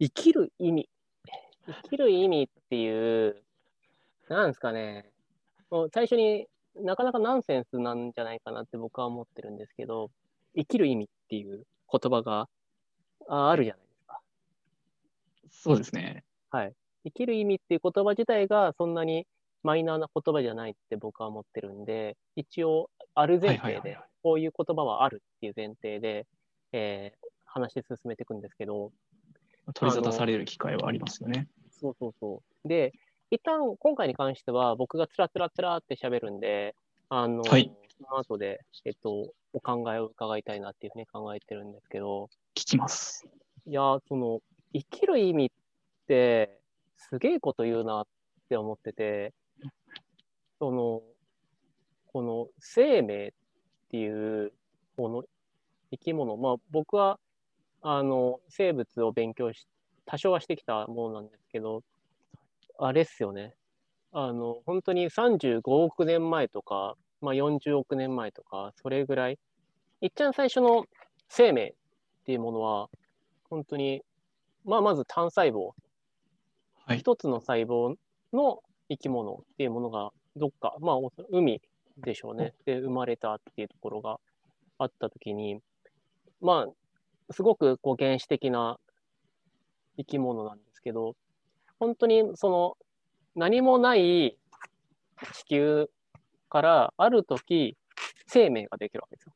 生きる意味。生きる意味っていう、なんですかね。もう最初になかなかナンセンスなんじゃないかなって僕は思ってるんですけど、生きる意味っていう言葉がああるじゃないですか。そうですね。はい。生きる意味っていう言葉自体がそんなにマイナーな言葉じゃないって僕は思ってるんで、一応ある前提でこういう言葉はあるっていう前提で、えー話進めていくんですけど、取り沙汰される機会はありますよね。そうそうそう。で、一旦今回に関しては僕がつらつらつらって喋るんで、あの、はいその後で、えっと、お考えを伺いたいなっていうふうに考えてるんですけど、聞きます。いやー、その、生きる意味って、すげえこと言うなって思ってて、その、この生命っていう、この生き物、まあ僕は、あの、生物を勉強し、多少はしてきたものなんですけど、あれっすよね。あの、本当に35億年前とか、まあ40億年前とか、それぐらい、いっちゃん最初の生命っていうものは、本当に、まあ、まず単細胞、はい。一つの細胞の生き物っていうものが、どっか、まあ、お海でしょうね。で、生まれたっていうところがあったときに、まあ、すごくこう原始的な生き物なんですけど、本当にその何もない地球からある時生命ができるわけですよ。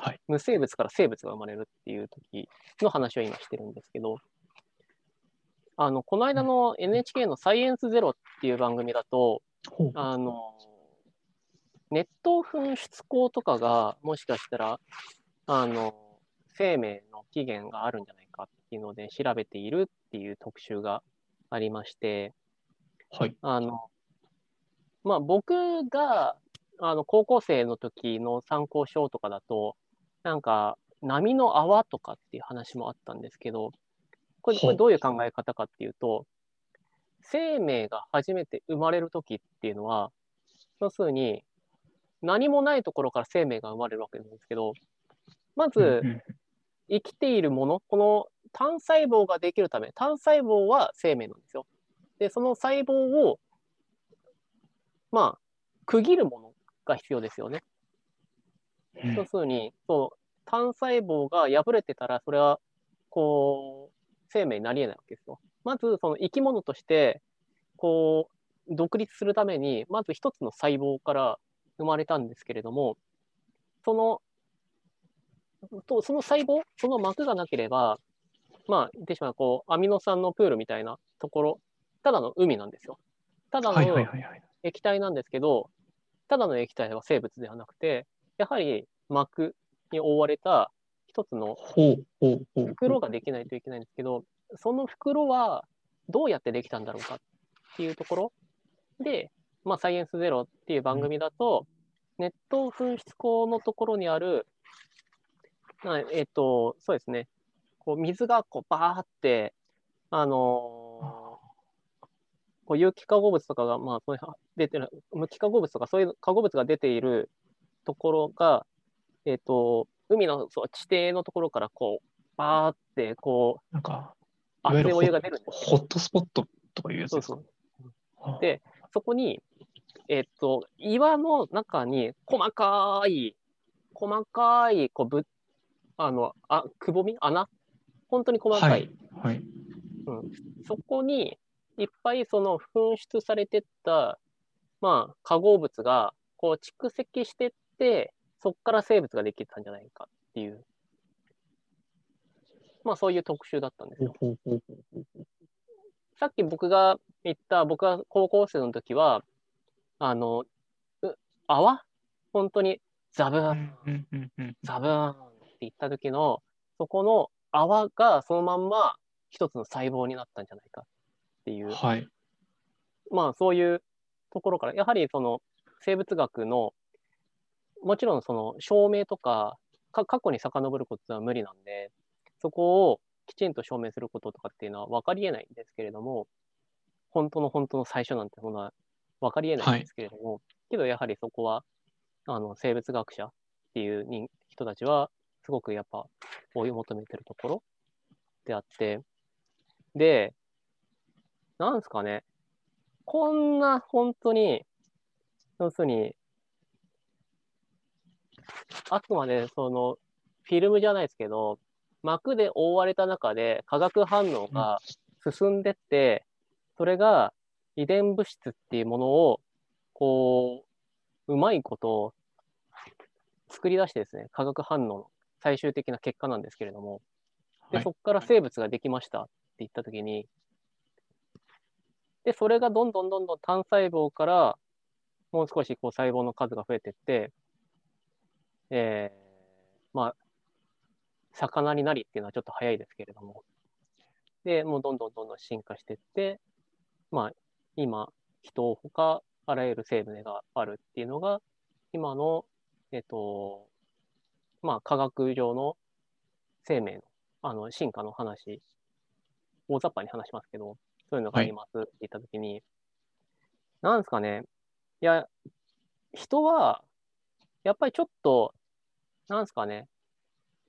はい。無生物から生物が生まれるっていう時の話を今してるんですけど、あの、この間の NHK のサイエンスゼロっていう番組だと、ほうあの、熱湯噴出口とかがもしかしたら、あの、生命の起源があるんじゃないかっていうので調べているっていう特集がありまして、はい。あの、まあ、僕が、あの、高校生の時の参考書とかだと、なんか、波の泡とかっていう話もあったんですけど、これ、これどういう考え方かっていうと、生命が初めて生まれる時っていうのは、要するに、何もないところから生命が生まれるわけなんですけど、まず、生きているもの、この単細胞ができるため、単細胞は生命なんですよ。で、その細胞を、まあ、区切るものが必要ですよね。うん要するに、そう、単細胞が破れてたら、それは、こう、生命になり得ないわけですよ。まず、その生き物として、こう、独立するために、まず一つの細胞から生まれたんですけれども、その、とその細胞、その膜がなければ、まあ、言ってしまう、こう、アミノ酸のプールみたいなところ、ただの海なんですよ。ただの。液体なんですけど、ただの液体は生物ではなくて、やはり膜に覆われた一つの。袋ができないといけないんですけど、その袋はどうやってできたんだろうかっていうところで、まあ、サイエンスゼロっていう番組だと、熱湯噴出口のところにある、まあえっ、と、そうですね、こう水がこうバーって、あのーこう有機化合物とかが、まあ、そういう出てる、無機化合物とかそういう化合物が出ているところが、えっ、と、海のそう地底のところからこう、バーって、こう、なんか、熱いお湯が出るんですホットスポットとかいうやつですか？そうそう。はあ。でそこに、えっと、岩の中に細かい、細かい、こう、ぶ、あの、あ、くぼみ？穴？本当に細かい。はい。はい。そこに、いっぱいその噴出されてった、まあ、化合物が、こう、蓄積してって、そこから生物ができたんじゃないかっていう、まあ、そういう特集だったんですよ。さっき僕が言った、僕が高校生の時は、あの、う泡？本当にザブーン、うんうんうんうんザブーンって言った時の、そこの泡がそのまんま一つの細胞になったんじゃないかっていう、はい。まあそういうところから、やはりその生物学の、もちろんその証明とか、か過去に遡ることは無理なんで、そこをきちんと証明することとかっていうのは分かり得ないんですけれども、本当の本当の最初なんてものは分かり得ないんですけれども、けどやはりそこは、あの、生物学者っていう人人たちは、すごくやっぱ追い求めてるところであって、で、なんすかね、こんな本当に、要するに、あくまでそのフィルムじゃないですけど、膜で覆われた中で化学反応が進んでって、それが遺伝物質っていうものを、こう、うまいこと作り出してですね、化学反応の最終的な結果なんですけれども、で、はい。そこから生物ができましたって言ったときに、で、それがどんどんどんどん単細胞からもう少しこう細胞の数が増えていって、えー、まあ、魚になりっていうのはちょっと早いですけれども、で、もうどんどんどんどん進化していって、まあ、今、人を他あらゆる生命があるっていうのが、今の、えっと、まあ、科学上の生命の、あの、進化の話、大雑把に話しますけど、そういうのがありますって言ったときに、なんですかね、いや、人は、やっぱりちょっと、なんですかね、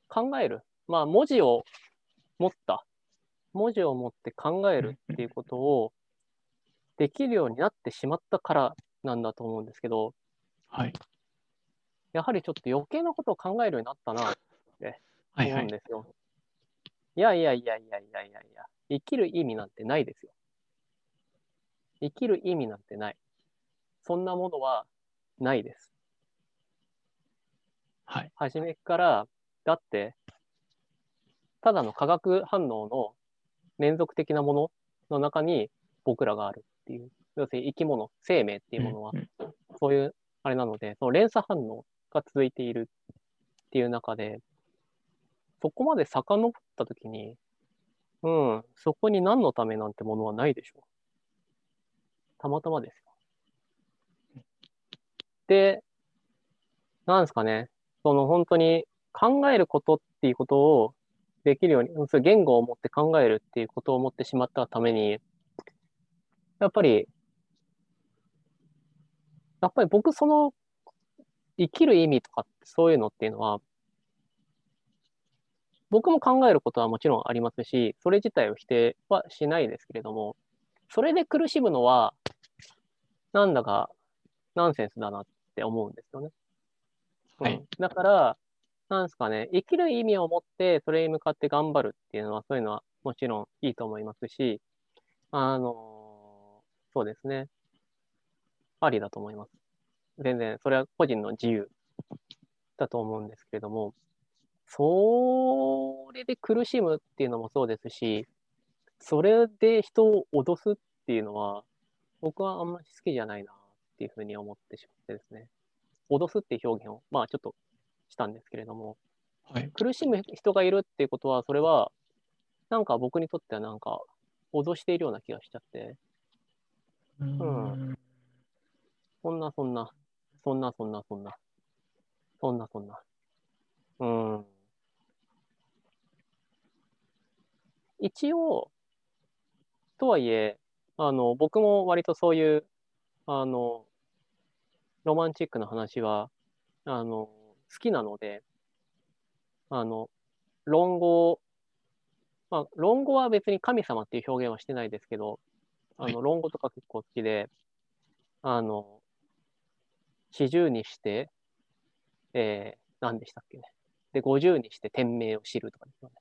考える。まあ、文字を持った、文字を持って考えるっていうことをできるようになってしまったからなんだと思うんですけど、はい。やはりちょっと余計なことを考えるようになったなはいはい。思うんですよ。いやいやいやいやいやいやいや、生きる意味なんてないですよ。生きる意味なんてない。そんなものはないです。はい。初めから、だって、ただの化学反応の連続的なものの中に僕らがあるっていう、要するに生き物、生命っていうものはそういうあれなので、その連鎖反応が続いているっていう中で、そこまで遡ったときに、うん、そこに何のためなんてものはないでしょう。たまたまですよ。で、なんですかね、その本当に考えることっていうことをできるように、そ言語を持って考えるっていうことを思ってしまったために、やっぱり、やっぱり僕その生きる意味とかってそういうのっていうのは、僕も考えることはもちろんありますし、それ自体を否定はしないですけれども、それで苦しむのは、なんだかナンセンスだなって思うんですよね。はいうん、だから、なんですかね、生きる意味を持ってそれに向かって頑張るっていうのは、そういうのはもちろんいいと思いますし、あの、そうですね。ありだと思います。全然、それは個人の自由だと思うんですけれども、それで苦しむっていうのもそうですし、それで人を脅すっていうのは、僕はあんまり好きじゃないなっていうふうに思ってしまってですね。脅すっていう表現を、まあちょっとしたんですけれども、はい。苦しむ人がいるっていうことは、それは、なんか僕にとってはなんか、脅しているような気がしちゃって、うん。そんなそんな、そんなそんなそんな、そんなそんな。うーん。一応、とはいえ、あの、僕も割とそういう、あの、ロマンチックな話は、あの、好きなので、あの、論語、まあ、論語は別に神様っていう表現はしてないですけど、あの、論語とか結構好きで、あの、四十にして、えー、何でしたっけね。で、50にして天命を知るとかですよね。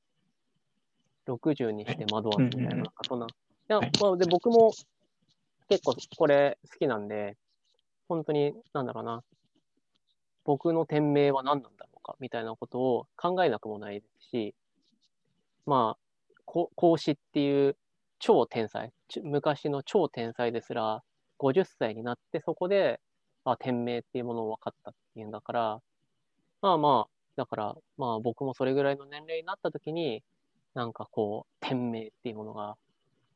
60にして惑わすみたいな、うんうんうんなんかそんな。いや、はいまあ、で、僕も結構これ好きなんで、本当に、なんだろうな、僕の天命は何なんだろうか、みたいなことを考えなくもないですし、まあ、こ孔子っていう超天才、ち昔の超天才ですら、50歳になってそこで、あ、天命っていうものを分かったっていうんだから、まあまあ、だから、まあ僕もそれぐらいの年齢になった時に、なんかこう、天命っていうものが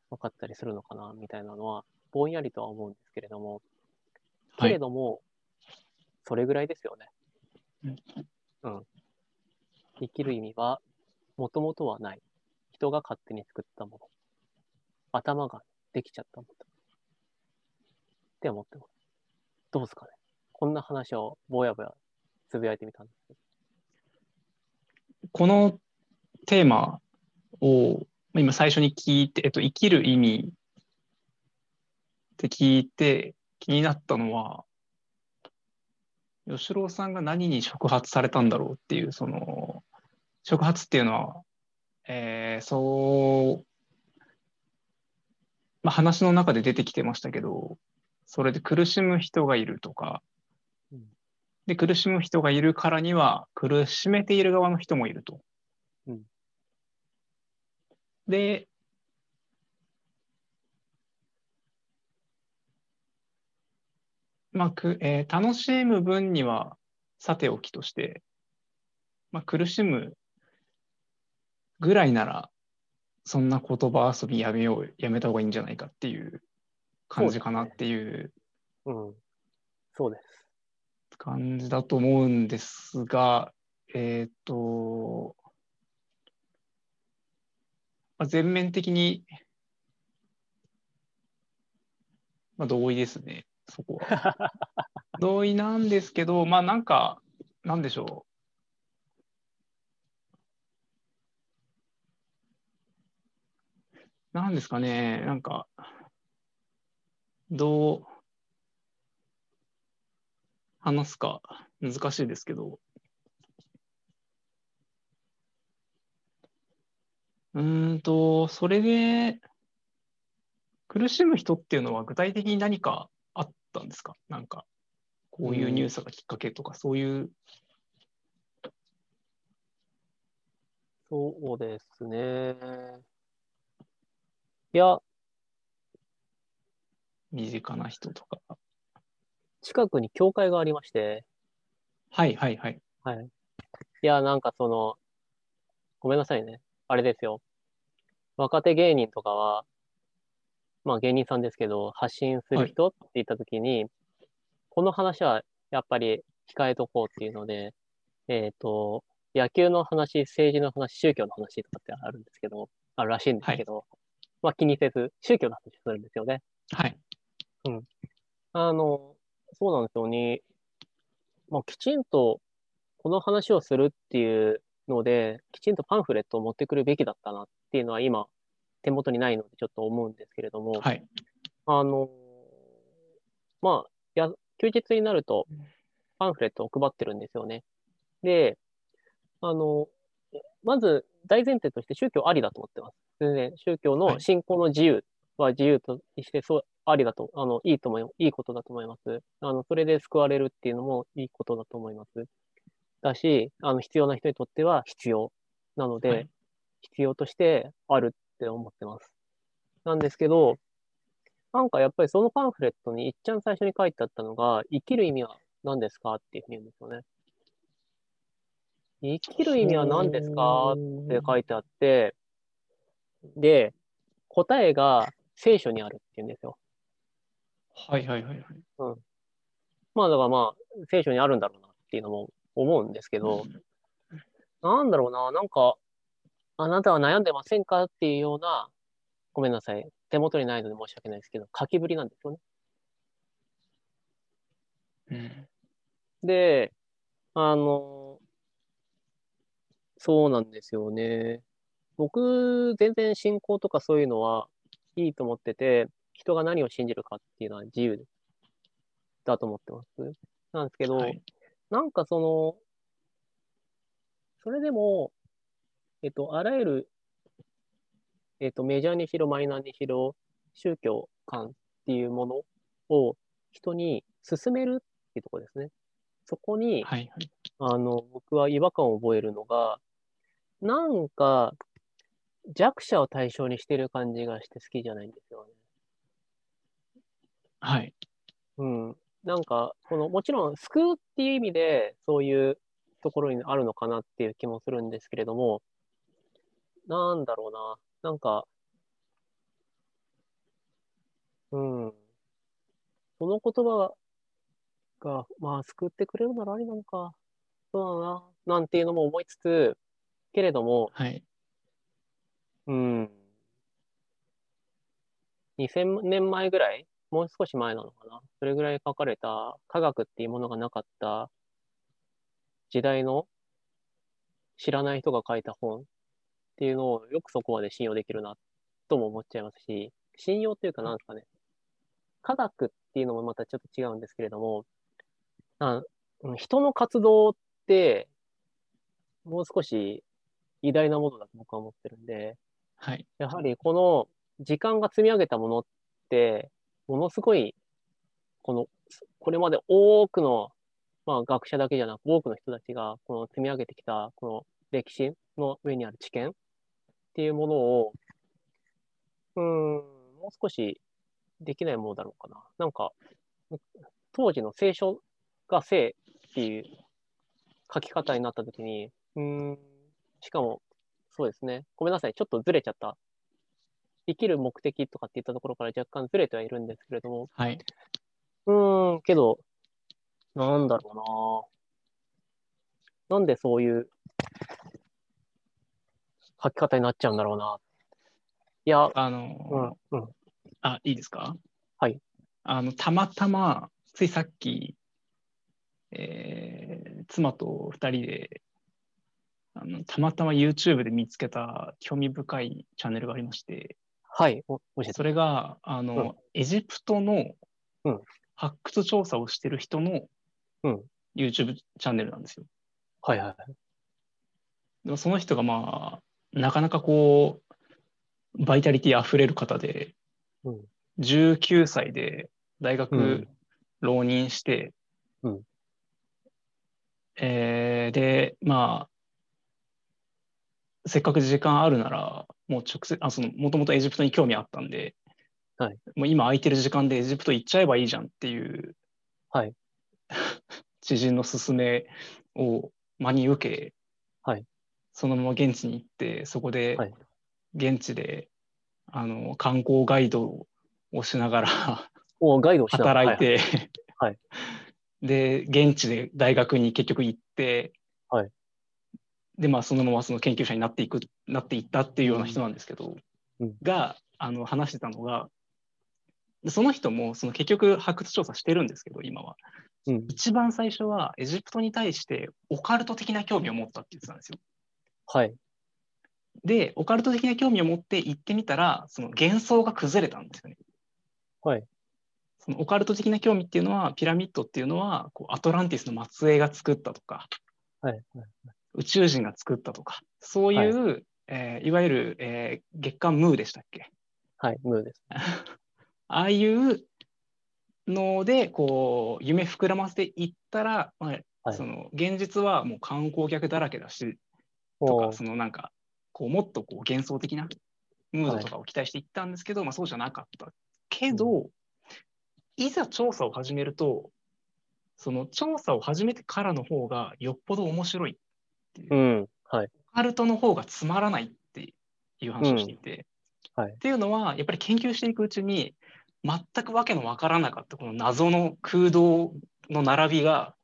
分かったりするのかな、みたいなのは、ぼんやりとは思うんですけれども、けはい。れども、それぐらいですよね。うん。生きる意味は、もともとはない。人が勝手に作ったもの。頭ができちゃったもの。って思ってます。どうですかね。こんな話をぼやぼやつぶやいてみたんですけど。このテーマを今最初に聞いて、えっと、生きる意味って聞いて気になったのは、吉郎さんが何に触発されたんだろうっていう、その、触発っていうのは、えー、そう、まあ、話の中で出てきてましたけど、それで苦しむ人がいるとか、で、苦しむ人がいるからには、苦しめている側の人もいると。うん、で、まあくえー、楽しむ分にはさておきとして、まあ、苦しむぐらいなら、そんな言葉遊びやめよう、やめた方がいいんじゃないかっていう感じかなっていう。うん。そうです。感じだと思うんですが、えっ、ー、と、まあ、全面的に、まあ、同意ですね、そこは。同意なんですけど、まあなんか、なんでしょう。なんですかね、なんか、どう、話すか難しいですけど、うんと、それで苦しむ人っていうのは具体的に何かあったんですか？なんか、こういうニュースがきっかけとか、そういう。そうですね。いや、身近な人とか。近くに教会がありまして、はいはいはい。はい。いや、なんかその、ごめんなさいね。あれですよ。若手芸人とかは、まあ芸人さんですけど、発信する人って言ったときに、この話はやっぱり控えとこうっていうので、えっ、と、野球の話、政治の話、宗教の話とかってあるんですけど、あるらしいんですけど、まあ気にせず、宗教の話するんですよね。はい。うん。あの、そうなんですよね。まあ、きちんとこの話をするっていうので、きちんとパンフレットを持ってくるべきだったなっていうのは今、手元にないのでちょっと思うんですけれども、はい、あの、まあ、や、休日になるとパンフレットを配ってるんですよね。で、あの、まず大前提として宗教ありだと思ってます。全然宗教の信仰の自由は自由として、そう、ありだと、あの、いいと思い、いいことだと思います。あの、それで救われるっていうのもいいことだと思います。だし、あの、必要な人にとっては必要なので、はい、必要としてあるって思ってます。なんですけど、なんかやっぱりそのパンフレットにいっちゃん最初に書いてあったのが、生きる意味は何ですかっていうふうに言うんですよね。生きる意味は何ですかって書いてあって、で、答えが聖書にあるって言うんですよ。はいはいはいはい。うん。まあだからまあ、聖書にあるんだろうなっていうのも思うんですけど、うん、なんだろうな、なんか、あなたは悩んでませんかっていうような、ごめんなさい。手元にないので申し訳ないですけど、書きぶりなんですよね。うん、で、あの、そうなんですよね。僕、全然信仰とかそういうのはいいと思ってて、人が何を信じるかっていうのは自由だと思ってます。なんですけど、はい、なんかその、それでも、えっと、あらゆる、えっと、メジャーにしろマイナーにしろ、宗教観っていうものを人に勧めるっていうところですね。そこに、はいはい、あの、僕は違和感を覚えるのが、なんか、弱者を対象にしてる感じがして好きじゃないんですよね。はい。うん。なんか、この、もちろん救うっていう意味で、そういうところにあるのかなっていう気もするんですけれども、なんだろうな。なんか、うん。その言葉が、まあ、救ってくれるならありなのか。そうだな。なんていうのも思いつつ、けれども、はい。うん。2000年前ぐらいもう少し前なのかな？それぐらい書かれた科学っていうものがなかった時代の知らない人が書いた本っっていうのをよくそこまで信用できるなとも思っちゃいますし、信用というかなんですかね、科学っていうのもまたちょっと違うんですけれども、あ人の活動ってもう少し偉大なものだと僕は思ってるんで、はい。やはりこの時間が積み上げたものって、ものすごい、この、これまで多くの、まあ学者だけじゃなく多くの人たちが、この積み上げてきた、この歴史の上にある知見っていうものを、うーん、もう少しできないものだろうかな。なんか、当時の聖書が聖っていう書き方になったときに、うーん、しかも、そうですね。ごめんなさい。ちょっとずれちゃった。生きる目的とかって言ったところから若干ずれてはいるんですけれども、はい。うーん、けど、なんだろうな。なんでそういう書き方になっちゃうんだろうな。いや、あの、うん、うん。あ、いいですか？はい。あの、たまたま、ついさっき、えー妻と二人で、あの、たまたま YouTube で見つけた興味深いチャンネルがありまして、はい、お教えて。それが、あの、うんエジプトのうん発掘調査をしてる人のうん YouTube チャンネルなんですよ。はいはいはい。でもその人がまあ、なかなかこう、バイタリティ溢れる方で、うん19歳で大う学ん浪人して、うんえーで、まあ、せっかく時間あるなら、もう直接、あ、その、もともとエジプトに興味あったんで、はい。もう今空いてる時間でエジプト行っちゃえばいいじゃんっていう、はい。知人の勧めを真に受け、はい。そのまま現地に行って、そこではい。現地で、あの観光ガイドをしながらおガイド働いて、はい。で、現地で大学に結局行って、はいで、まあ、そのままその研究者になっていく、なっていったっていうような人なんですけど、うんが、あの、話してたのが、でその人も、その結局発掘調査してるんですけど、今は。うん。一番最初はエジプトに対してオカルト的な興味を持ったって言ってたんですよ。はい。で、オカルト的な興味を持って行ってみたら、その幻想が崩れたんですよね。はい。そのオカルト的な興味っていうのは、ピラミッドっていうのは、こうアトランティスの末裔が作ったとか、はい。宇宙人が作ったとか、そういう、いえーいわゆる、えー月刊ムーでしたっけ？はい。ムーです。ああいうので、こう、夢膨らませていったら、まあはいその現実はもう観光客だらけだし、とか、そのなんか、こうもっとこう幻想的なムードとかを期待していったんですけど、まあそうじゃなかった。けど、いざ調査を始めると、その調査を始めてからの方がよっぽど面白いっていう、うん。はい。オカルトの方がつまらないっていう話をしていて、うんはいっていうのは、やっぱり研究していくうちに、全くわけのわからなかったこの謎の空洞の並びが、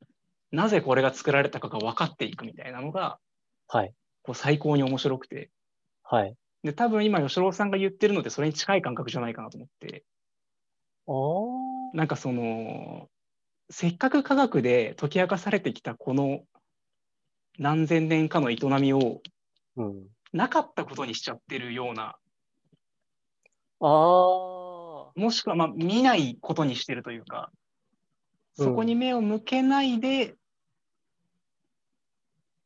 なぜこれが作られたかが分かっていくみたいなのが、はい。こう最高に面白くて。はい。で、多分今、吉郎さんが言ってるので、それに近い感覚じゃないかなと思って。なんかその、せっかく科学で解き明かされてきたこの何千年かの営みをうん。なかったことにしちゃってるような、あー。もしくはまあ見ないことにしてるというか、そこに目を向けないで、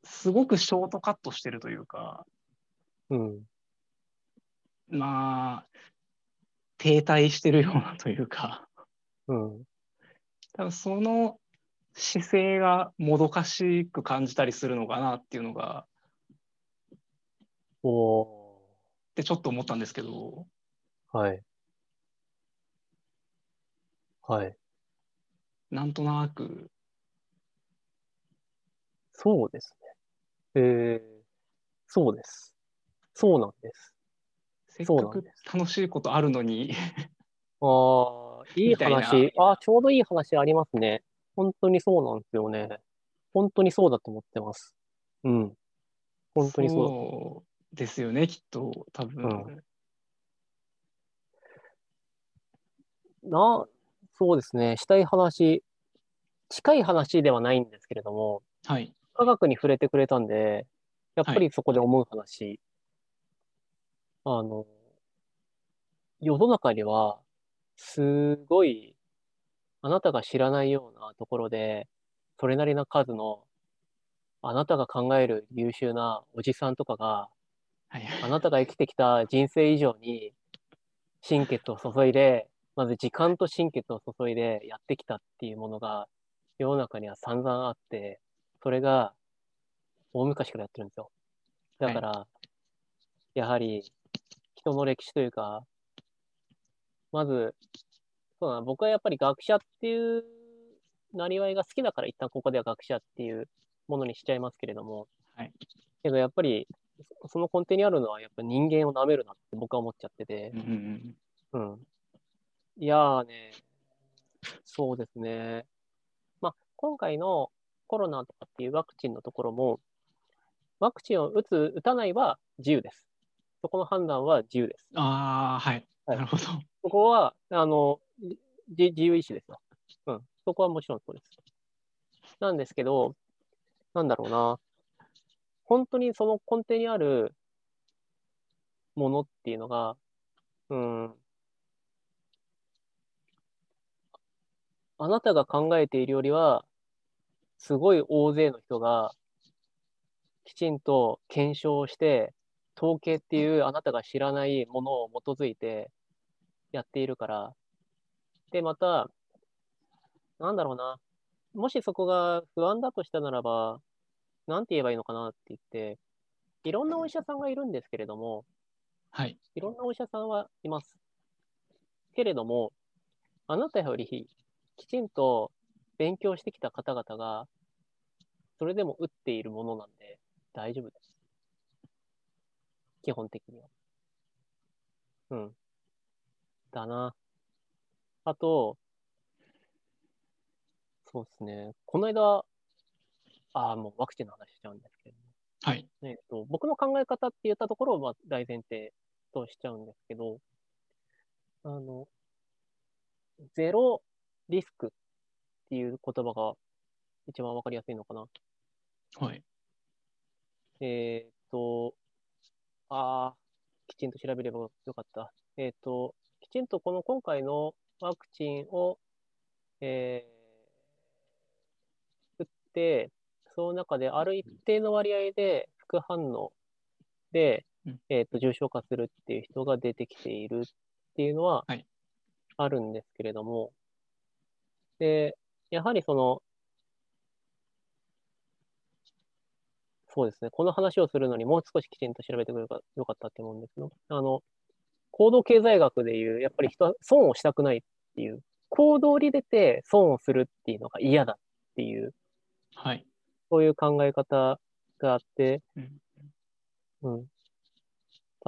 すごくショートカットしてるというか、うん。まあ、停滞してるようなというか、うん。多分その姿勢がもどかしく感じたりするのかなっていうのが、おってちょっと思ったんですけど、ー。はい。はい。なんとなく、そうですね。えー、そうです。そうなんです。せっかく楽しいことあるのに、ああ、いい話。ああ、ちょうどいい話ありますね。本当にそうなんですよね。本当にそうだと思ってます。うん。本当にそうだ。そうですよね、きっと、多分。うんな、そうですね。したい話、近い話ではないんですけれども、はい。科学に触れてくれたんで、やっぱりそこで思う話あの、世の中には、すごい、あなたが知らないようなところで、それなりな数の、あなたが考える優秀なおじさんとかが、はい。あなたが生きてきた人生以上に、心血を注いで、まず時間と心血を注いでやってきたっていうものが、世の中には散々あって、それが、大昔からやってるんですよ。だから、やはり、人の歴史というか、まず、そうだな、僕はやっぱり学者っていうなりわいが好きだから、一旦ここでは学者っていうものにしちゃいますけれども、はいけどやっぱり、そその根底にあるのは、やっぱ人間を舐めるなって僕は思っちゃっててうん。うん。いやーね、そうですね。まあ、今回のコロナとかっていうワクチンのところも、ワクチンを打つ、打たないは自由です。そこの判断は自由です。ああ、はい。はいなるほど。そこは、あの、じ自由意志ですよ。うん。そこはもちろんそうです。なんですけど、なんだろうな。本当にその根底にあるものっていうのが、うん。あなたが考えているよりは、すごい大勢の人が、きちんと検証して、統計っていうあなたが知らないものを基づいてやっているから。で、また、なんだろうな。もしそこが不安だとしたならば、なんて言えばいいのかなって言って、いろんなお医者さんがいるんですけれども、はい。いろんなお医者さんはいます。けれども、あなたよりきちんと勉強してきた方々が、それでも打っているものなんで大丈夫です。基本的には。うん。だな。あと、そうですね。この間、ああ、もうワクチンの話しちゃうんですけれども。はい。えっと、僕の考え方って言ったところをまあ大前提としちゃうんですけど、あの、ゼロリスクっていう言葉が一番わかりやすいのかな。はい。えっと、ああ、きちんと調べればよかった。えっと、きちんとこの今回のワクチンを、えー打って、その中である一定の割合で副反応でうん、えっと、重症化するっていう人が出てきているっていうのははい。あるんですけれども、で、やはりその、そうですね。この話をするのにもう少しきちんと調べてくればよかったって思うんですけど、あの、行動経済学でいう、やっぱり人は損をしたくないっていう、行動に出て損をするっていうのが嫌だっていう、はい。そういう考え方があって、うんうん。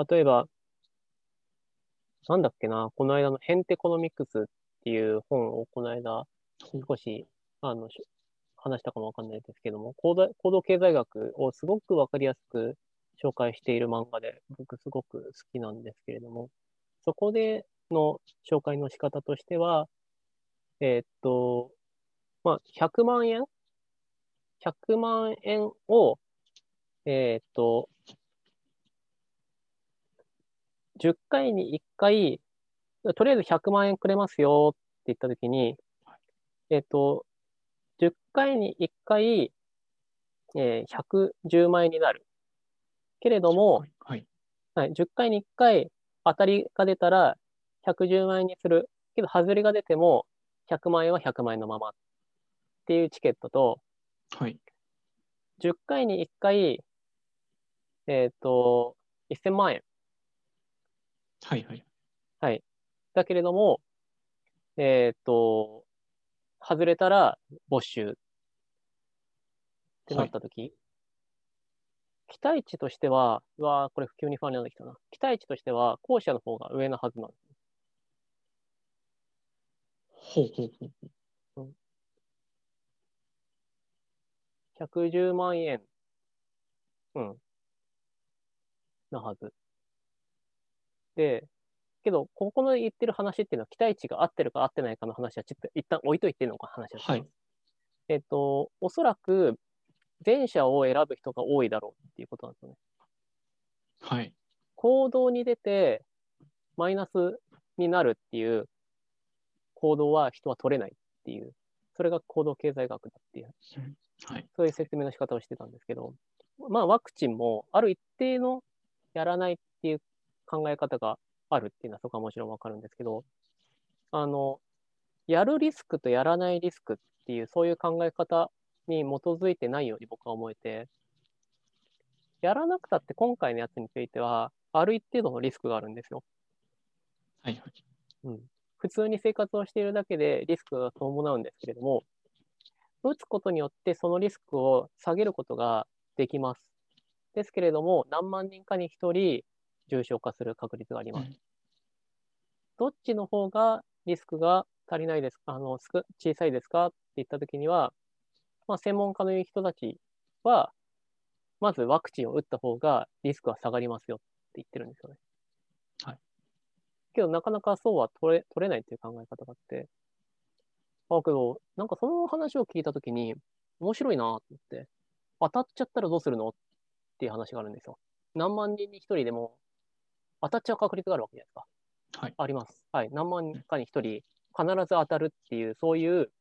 例えば、なんだっけな、この間のヘンテコノミクスっていう本をこの間少し、あの、し話したかもわかんないですけども、行動行動経済学をすごくわかりやすく紹介している漫画で、僕すごく好きなんですけれども、そこでの紹介の仕方としては、えーっと、まあ、100万円 ?100 万円を、えーっと、10回に1回、とりあえず100万円くれますよって言ったときに、えっと、10回に1回、えー110万円になる。けれども、はい。はい、10回に1回当たりが出たら110万円にする。けど、外れが出ても100万円は100万円のままっていうチケットと、はい。10回に1回、えっと、1000万円。はい。はい。はい。だけれども、えっと、外れたら没収ってなったとき、期待値としては、うわーこれ急に不安になってきたな。期待値としては、後者の方が上なはずなんです。ほうほうほう。110万円、うん、なはず。で、けど、ここの言ってる話っていうのは、期待値が合ってるか合ってないかの話は、ちょっと一旦置いといての話をします。はいえっと、おそらく、前者を選ぶ人が多いだろうっていうことなんですよね。はい。行動に出てマイナスになるっていう行動は人は取れないっていう、それが行動経済学だっていう、はい。そういう説明の仕方をしてたんですけど、まあワクチンもある一定のやらないっていう考え方があるっていうのはそこはもちろんわかるんですけど、あの、やるリスクとやらないリスクっていうそういう考え方に基づいてないように僕は思えて、やらなくたって今回のやつについては、ある一定度のリスクがあるんですよ。はいはい。うん、普通に生活をしているだけでリスクが伴うんですけれども、打つことによってそのリスクを下げることができます。ですけれども、何万人かに1人重症化する確率があります。うんどっちの方がリスクが足りないですか、あの少小さいですか？って言ったときには、まあ、専門家の言う人たちは、まずワクチンを打った方がリスクは下がりますよって言ってるんですよね。はい。けど、なかなかそうは取れ取れないっていう考え方があって、あ、けど、なんかその話を聞いたときに、面白いなと思って、当たっちゃったらどうするのっていう話があるんですよ。何万人に一人でも当たっちゃう確率があるわけじゃないですか。はい。あります。はい。何万人かに一人、必ず当たるっていう、そういう、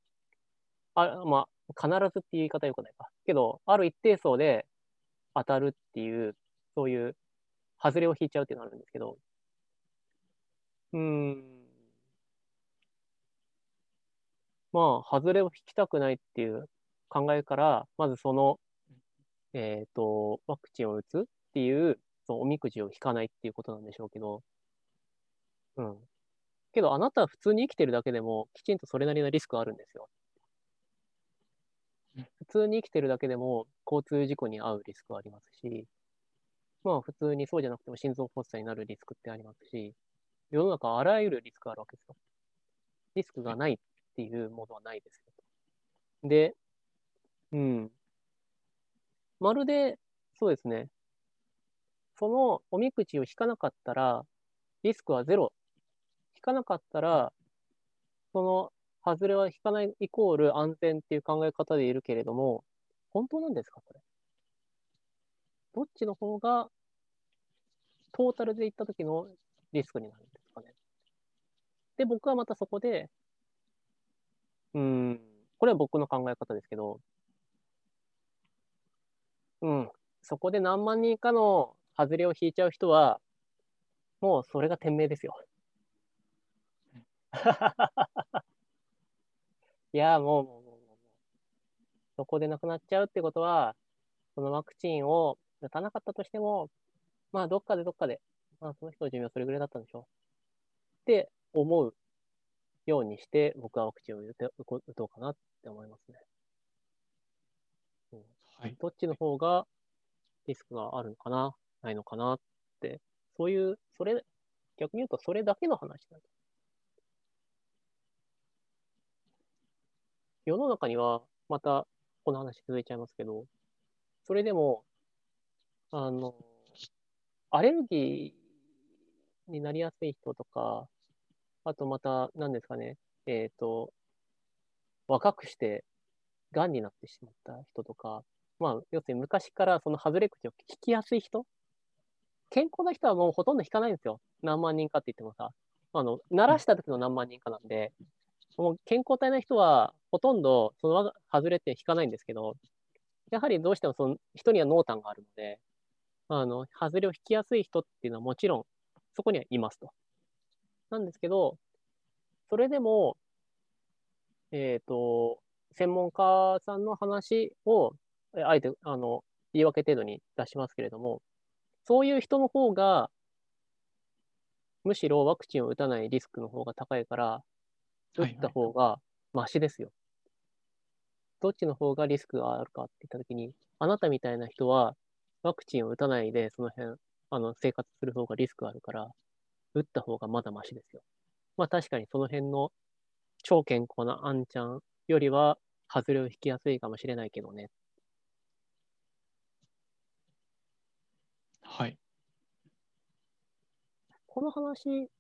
あまあ、必ずっていう言い方よくないか。けど、ある一定層で当たるっていう、そういう、外れを引いちゃうっていうのがあるんですけど、うん。まあ、外れを引きたくないっていう考えから、まずその、えっと、ワクチンを打つっていう、そのおみくじを引かないっていうことなんでしょうけど、うん。けど、あなたは普通に生きてるだけでも、きちんとそれなりのリスクがあるんですよ。普通に生きてるだけでも、交通事故に遭うリスクはありますし、まあ、普通にそうじゃなくても心臓発作になるリスクってありますし、世の中あらゆるリスクがあるわけですよ。リスクがないっていうものはないですよ。で、うん。まるで、そうですね。そのおみくじを引かなかったら、リスクはゼロ。引かなかったら、その外れは引かないイコール安全っていう考え方でいるけれども、本当なんですか、それ？どっちの方が、トータルで言った時のリスクになるんですかね？で、僕はまたそこで、うん、これは僕の考え方ですけど、うん、そこで何万人かの外れを引いちゃう人は、もうそれが天命ですよ。いや、もう、もう、もう、もう、そこで亡くなっちゃうってことは、そのワクチンを打たなかったとしても、まあ、どっかでどっかで、まあ、その人の寿命はそれぐらいだったんでしょう。って思うようにして、僕はワクチンを打て打とうかなって思いますね。はい。どっちの方がリスクがあるのかな、ないのかなって、そういう、それ、逆に言うとそれだけの話なん世の中には、また、この話続いちゃいますけど、それでも、あの、アレルギーになりやすい人とか、あとまた、何ですかね、えっと、若くして、癌になってしまった人とか、まあ、要するに昔からその外れ口を引きやすい人健康な人はもうほとんど引かないんですよ。何万人かって言ってもさ。あの、鳴らした時の何万人かなんで、もう健康体な人はほとんどその外れって引かないんですけど、やはりどうしてもその人には濃淡があるので、あの、外れを引きやすい人っていうのはもちろんそこにはいますと。なんですけど、それでも、えっ、と、専門家さんの話を、えあえて、あの、言い訳程度に出しますけれども、そういう人の方が、むしろワクチンを打たないリスクの方が高いから、打った方がマシですよ。どっちの方がリスクがあるかって言ったときに、あなたみたいな人はワクチンを打たないで、その辺、あの、生活する方がリスクがあるから、打った方がまだマシですよ。まあ確かにその辺の超健康なあんちゃんよりは、外れを引きやすいかもしれないけどね。はい。この話、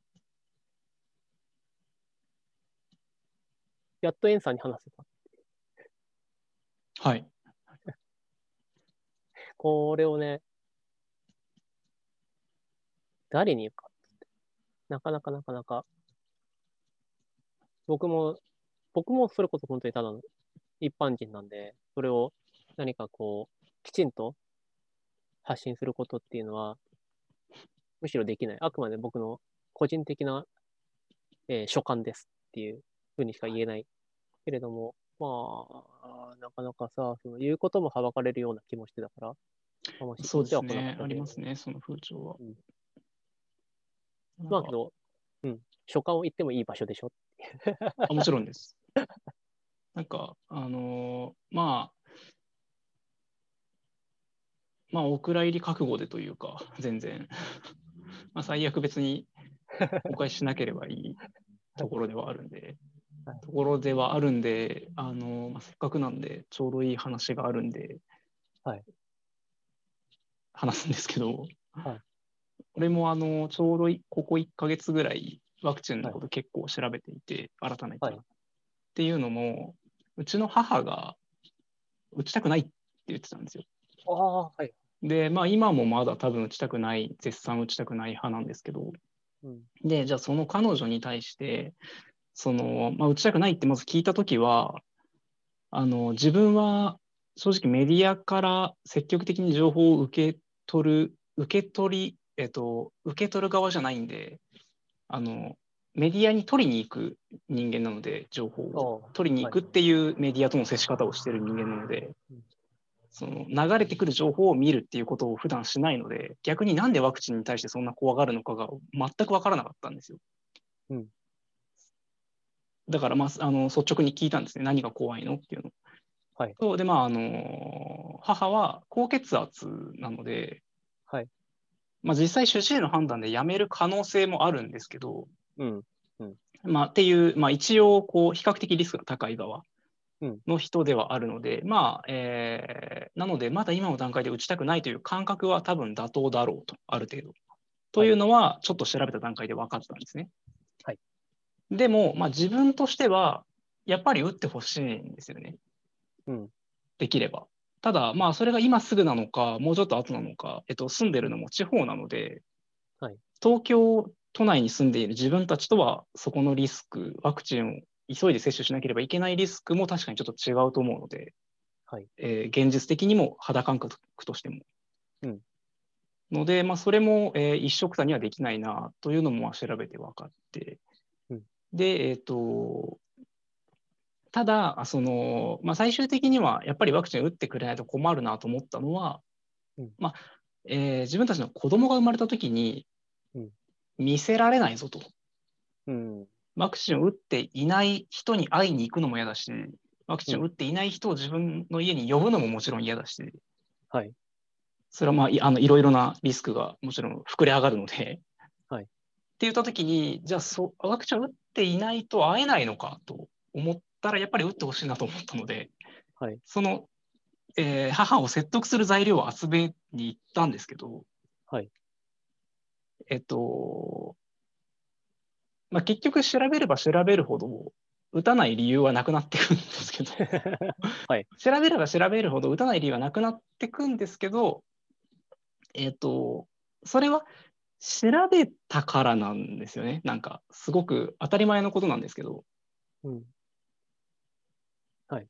やっとエンさんに話せた。はい。これをね、誰に言うかって。なかなかなかなか。僕も、僕もそれこそ本当にただの一般人なんで、それを何かこう、きちんと発信することっていうのは、むしろできない。あくまで僕の個人的な、えー所感ですっていうふうにしか言えない。けれども、まあ、なかなかさ、その言うこともはばかれるような気もしてたから、ましそうですね。ありますね、その風潮は。うん。まあけど、うん、所感を言ってもいい場所でしょ。あもちろんです。なんか、あのーまあ、まあ、お蔵入り覚悟でというか、全然、まあ、最悪別にお返ししなければいいところではあるんで、はいところではあるんで、あのーまあ、せっかくなんで、ちょうどいい話があるんで、はい。話すんですけど、はい。俺もあのちょうどいここ1ヶ月ぐらいワクチンのこと結構調べていて、改めて。はい。っていうのも、うちの母が打ちたくないって言ってたんですよ。ああ、はい。で、まあ今もまだ多分打ちたくない、絶賛打ちたくない派なんですけど、うん、で、じゃあその彼女に対して、その、まあ打ちたくないってまず聞いたときは、あの、自分は正直メディアから積極的に情報を受け取る、受け取り、えっと、受け取る側じゃないんで、あの、メディアに取りに行く人間なので、情報を。あ取りに行くっていうメディアとの接し方をしている人間なのでうん、その流れてくる情報を見るっていうことを普段しないので、逆になんでワクチンに対してそんな怖がるのかが全く分からなかったんですよ。うんだから、まあ、あの率直に聞いたんですね。何が怖いのっていうの。はいそうで、まあ、あの母は高血圧なので、はいまあ、実際主治医の判断でやめる可能性もあるんですけど、うん。まあ、っていう、まあ、一応こう比較的リスクが高い側うんの人ではあるので、まあえーなのでまだ今の段階で打ちたくないという感覚は多分妥当だろうとある程度。というのはちょっと調べた段階で分かったんですね。はい、でも、まあ、自分としてはやっぱり打ってほしいんですよね。うん。できれば。ただ、まあ、それが今すぐなのか、もうちょっと後なのか、えっと、住んでるのも地方なので、はい東京都内に住んでいる自分たちとは、そこのリスク、ワクチンを急いで接種しなければいけないリスクも確かにちょっと違うと思うので、はいえー現実的にも肌感覚としても。うんので、まあ、それも、えー一色たにはできないなというのもまあ調べて分かって、うんで、えっ、と、ただ、あそのまあ、最終的にはやっぱりワクチン打ってくれないと困るなと思ったのは、うんまあえー自分たちの子供が生まれた時にうん見せられないぞと。うん。ワクチンを打っていない人に会いに行くのも嫌だし、ワクチンを打っていない人を自分の家に呼ぶのももちろん嫌だし、はい。それはまあいあのいろいろなリスクがもちろん膨れ上がるので、はいって言ったときに、じゃあそワクチンを打っていないと会えないのかと思ったら、やっぱり打ってほしいなと思ったので、はい。その、えー母を説得する材料を集めに行ったんですけど、はい。えっと、まあ、結局調べれば調べるほど、打たない理由はなくなってくるんですけど、はい。調べれば調べるほど打たない理由はなくなってくんですけど、えっ、と、それは調べたからなんですよね。なんか、すごく当たり前のことなんですけど。うん。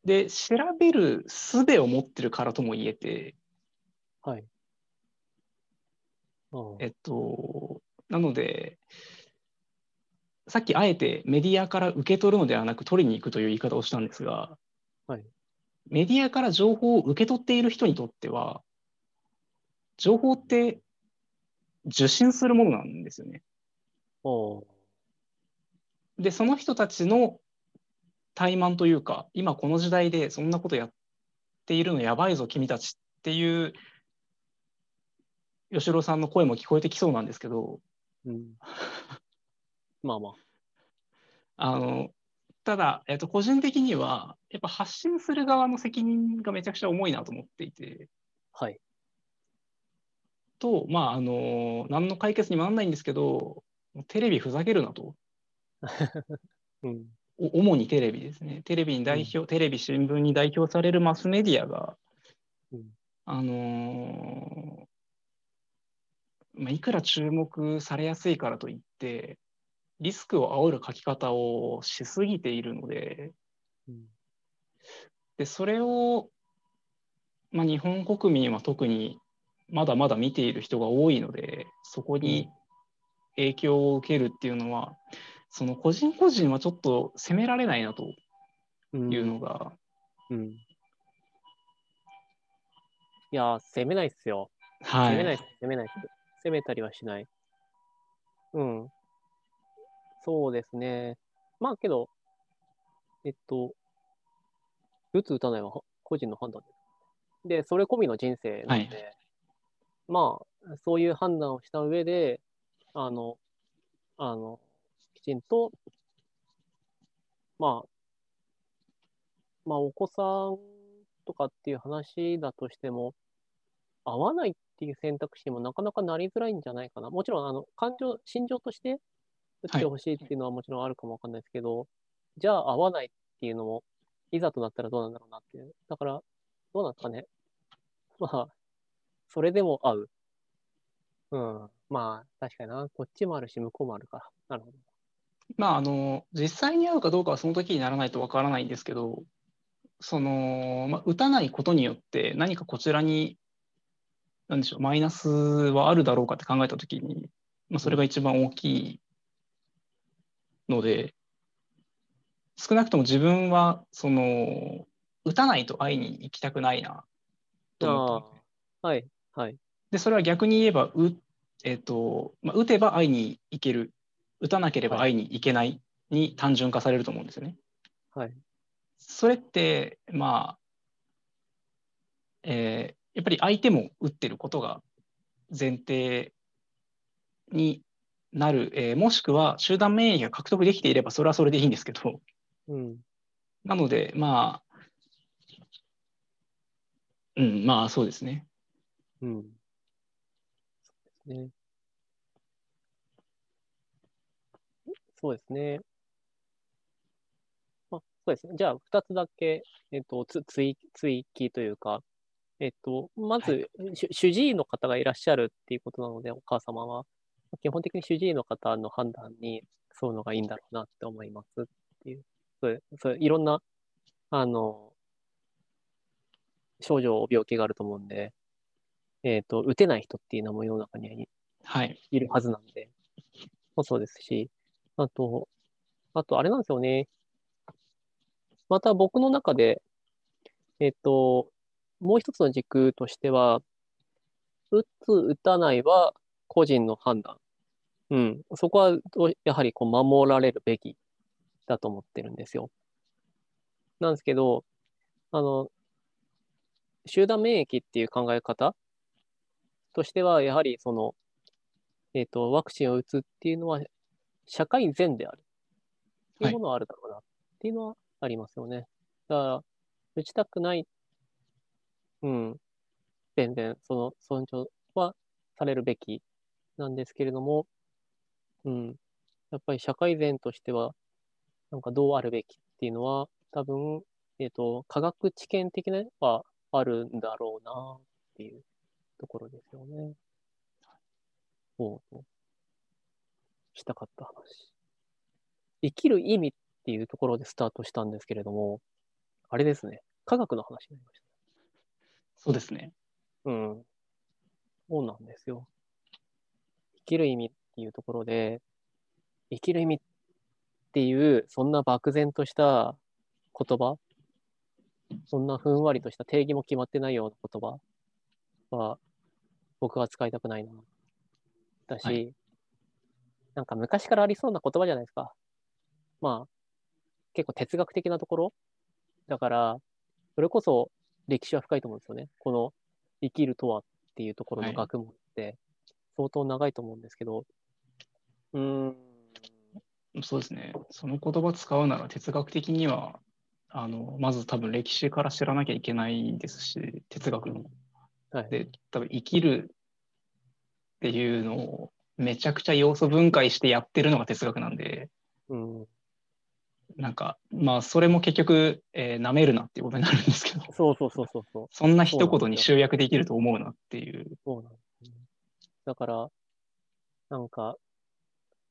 で、調べる術を持ってるからとも言えて、はい。えっと、なので、さっきあえてメディアから受け取るのではなく取りに行くという言い方をしたんですが、はいメディアから情報を受け取っている人にとっては、情報って受信するものなんですよね。おで、その人たちの怠慢というか、今この時代でそんなことやっているのやばいぞ、君たちっていう、吉郎さんの声も聞こえてきそうなんですけど、うん。まあまあ。あのただ、えっと、個人的には、やっぱ発信する側の責任がめちゃくちゃ重いなと思っていて、はい。と、まあ、あの、何の解決にもならないんですけど、テレビふざけるなと。うん。お主にテレビですね。テレビに代表、テレビ、新聞に代表されるマスメディアが、うん。あのーまあ、いくら注目されやすいからといって、リスクを煽る書き方をしすぎているので、うんでそれを、まあ、日本国民は特にまだまだ見ている人が多いので、そこに影響を受けるっていうのは、その個人個人はちょっと責められないなとうんいうのが、うん。いやー、責めないっすよ。はい責めない責めない。責めたりはしない。うん。そうですね。まあけど、えっと、打つ打たないは個人の判断です。で、それ込みの人生なので、まあ、そういう判断をした上で、あの、あの、きちんと、まあ、まあ、お子さんとかっていう話だとしても、合わないっていう選択肢にもなかなかなりづらいんじゃないかな。もちろん、あの、感情、心情として打ってほしいっていうのはもちろんあるかもわかんないですけど、じゃあ合わないっていうのも、いざとなったらどうなんだろうなっていう。だから、どうなんですかね。まあ、それでも合う。うん。まあ、確かにな。こっちもあるし、向こうもあるから。なるほど。まあ、あの、実際に合うかどうかはその時にならないとわからないんですけど、その、まあ、打たないことによって何かこちらに、なんでしょう、マイナスはあるだろうかって考えた時に、まあ、それが一番大きいので、少なくとも自分は、その、打たないと会いに行きたくないな、と思ったんですねああはい、はい。で、それは逆に言えば、うえっとまあ、打てば会いに行ける、打たなければ会いに行けないに単純化されると思うんですよね。はい。それって、まあ、えーやっぱり相手も打ってることが前提になる、えーもしくは集団免疫が獲得できていれば、それはそれでいいんですけど、うん。なので、まあ、うん、まあそうですね。うん。そうですね。そうですね。まあ、そうですね。じゃあ、二つだけ、えっと、つ追追記というか、えっと、まず、主主治医の方がいらっしゃるっていうことなので、お母様は、基本的に主治医の方の判断に沿うのがいいんだろうなって思いますっていう、そうそういろんな、あの、症状、病気があると思うんで、えっ、と、打てない人っていうのも世の中にはいはい。いるはずなんで、もそうですし、あと、あと、あれなんですよね。また僕の中で、えっ、と、もう一つの軸としては、打つ、打たないは個人の判断。うん。そこはやはりこう守られるべきだと思ってるんですよ。なんですけど、あの、集団免疫っていう考え方としては、やはりその、えっ、と、ワクチンを打つっていうのは、社会善である。っていうものはあるだろうなっていうのはありますよね。だから、打ちたくない、うん、全然、その尊重はされるべきなんですけれども、うん、やっぱり社会善としては、なんかどうあるべきっていうのは、多分、えっ、と、科学知見的なのはあるんだろうなっていうところですよね。そうそう。したかった話。生きる意味っていうところでスタートしたんですけれども、あれですね。科学の話になりましそうですね。た。うん。そうなんですよ。生きる意味っていうところで、生きる意味っていう、そんな漠然とした言葉、そんなふんわりとした定義も決まってないような言葉は、僕は使いたくないな。だし、はいなんか昔からありそうな言葉じゃないですか。まあ、結構哲学的なところだから、それこそ歴史は深いと思うんですよね。この生きるとはっていうところの学問って相当長いと思うんですけど、うーん、そうですね。その言葉使うなら哲学的には、あの、まず多分歴史から知らなきゃいけないですし、哲学の。はい。で、多分生きるっていうのをめちゃくちゃ要素分解してやってるのが哲学なんで、うん、なんか、まあ、それも結局、えー舐めるなっていうことになるんですけど、そうそうそうそうそう。そんな一言に集約できると思うなっていう。そうなんですね。だから、なんか、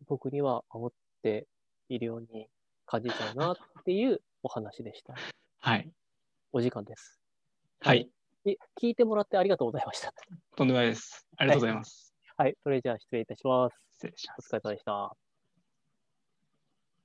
僕には煽っているように感じちゃうなっていうお話でした。はい。お時間です。はい。い聞いてもらってありがとうございました。とんでもないです。ありがとうございます。はい、それじゃあ失礼いたします。失礼しますお疲。れ様でした。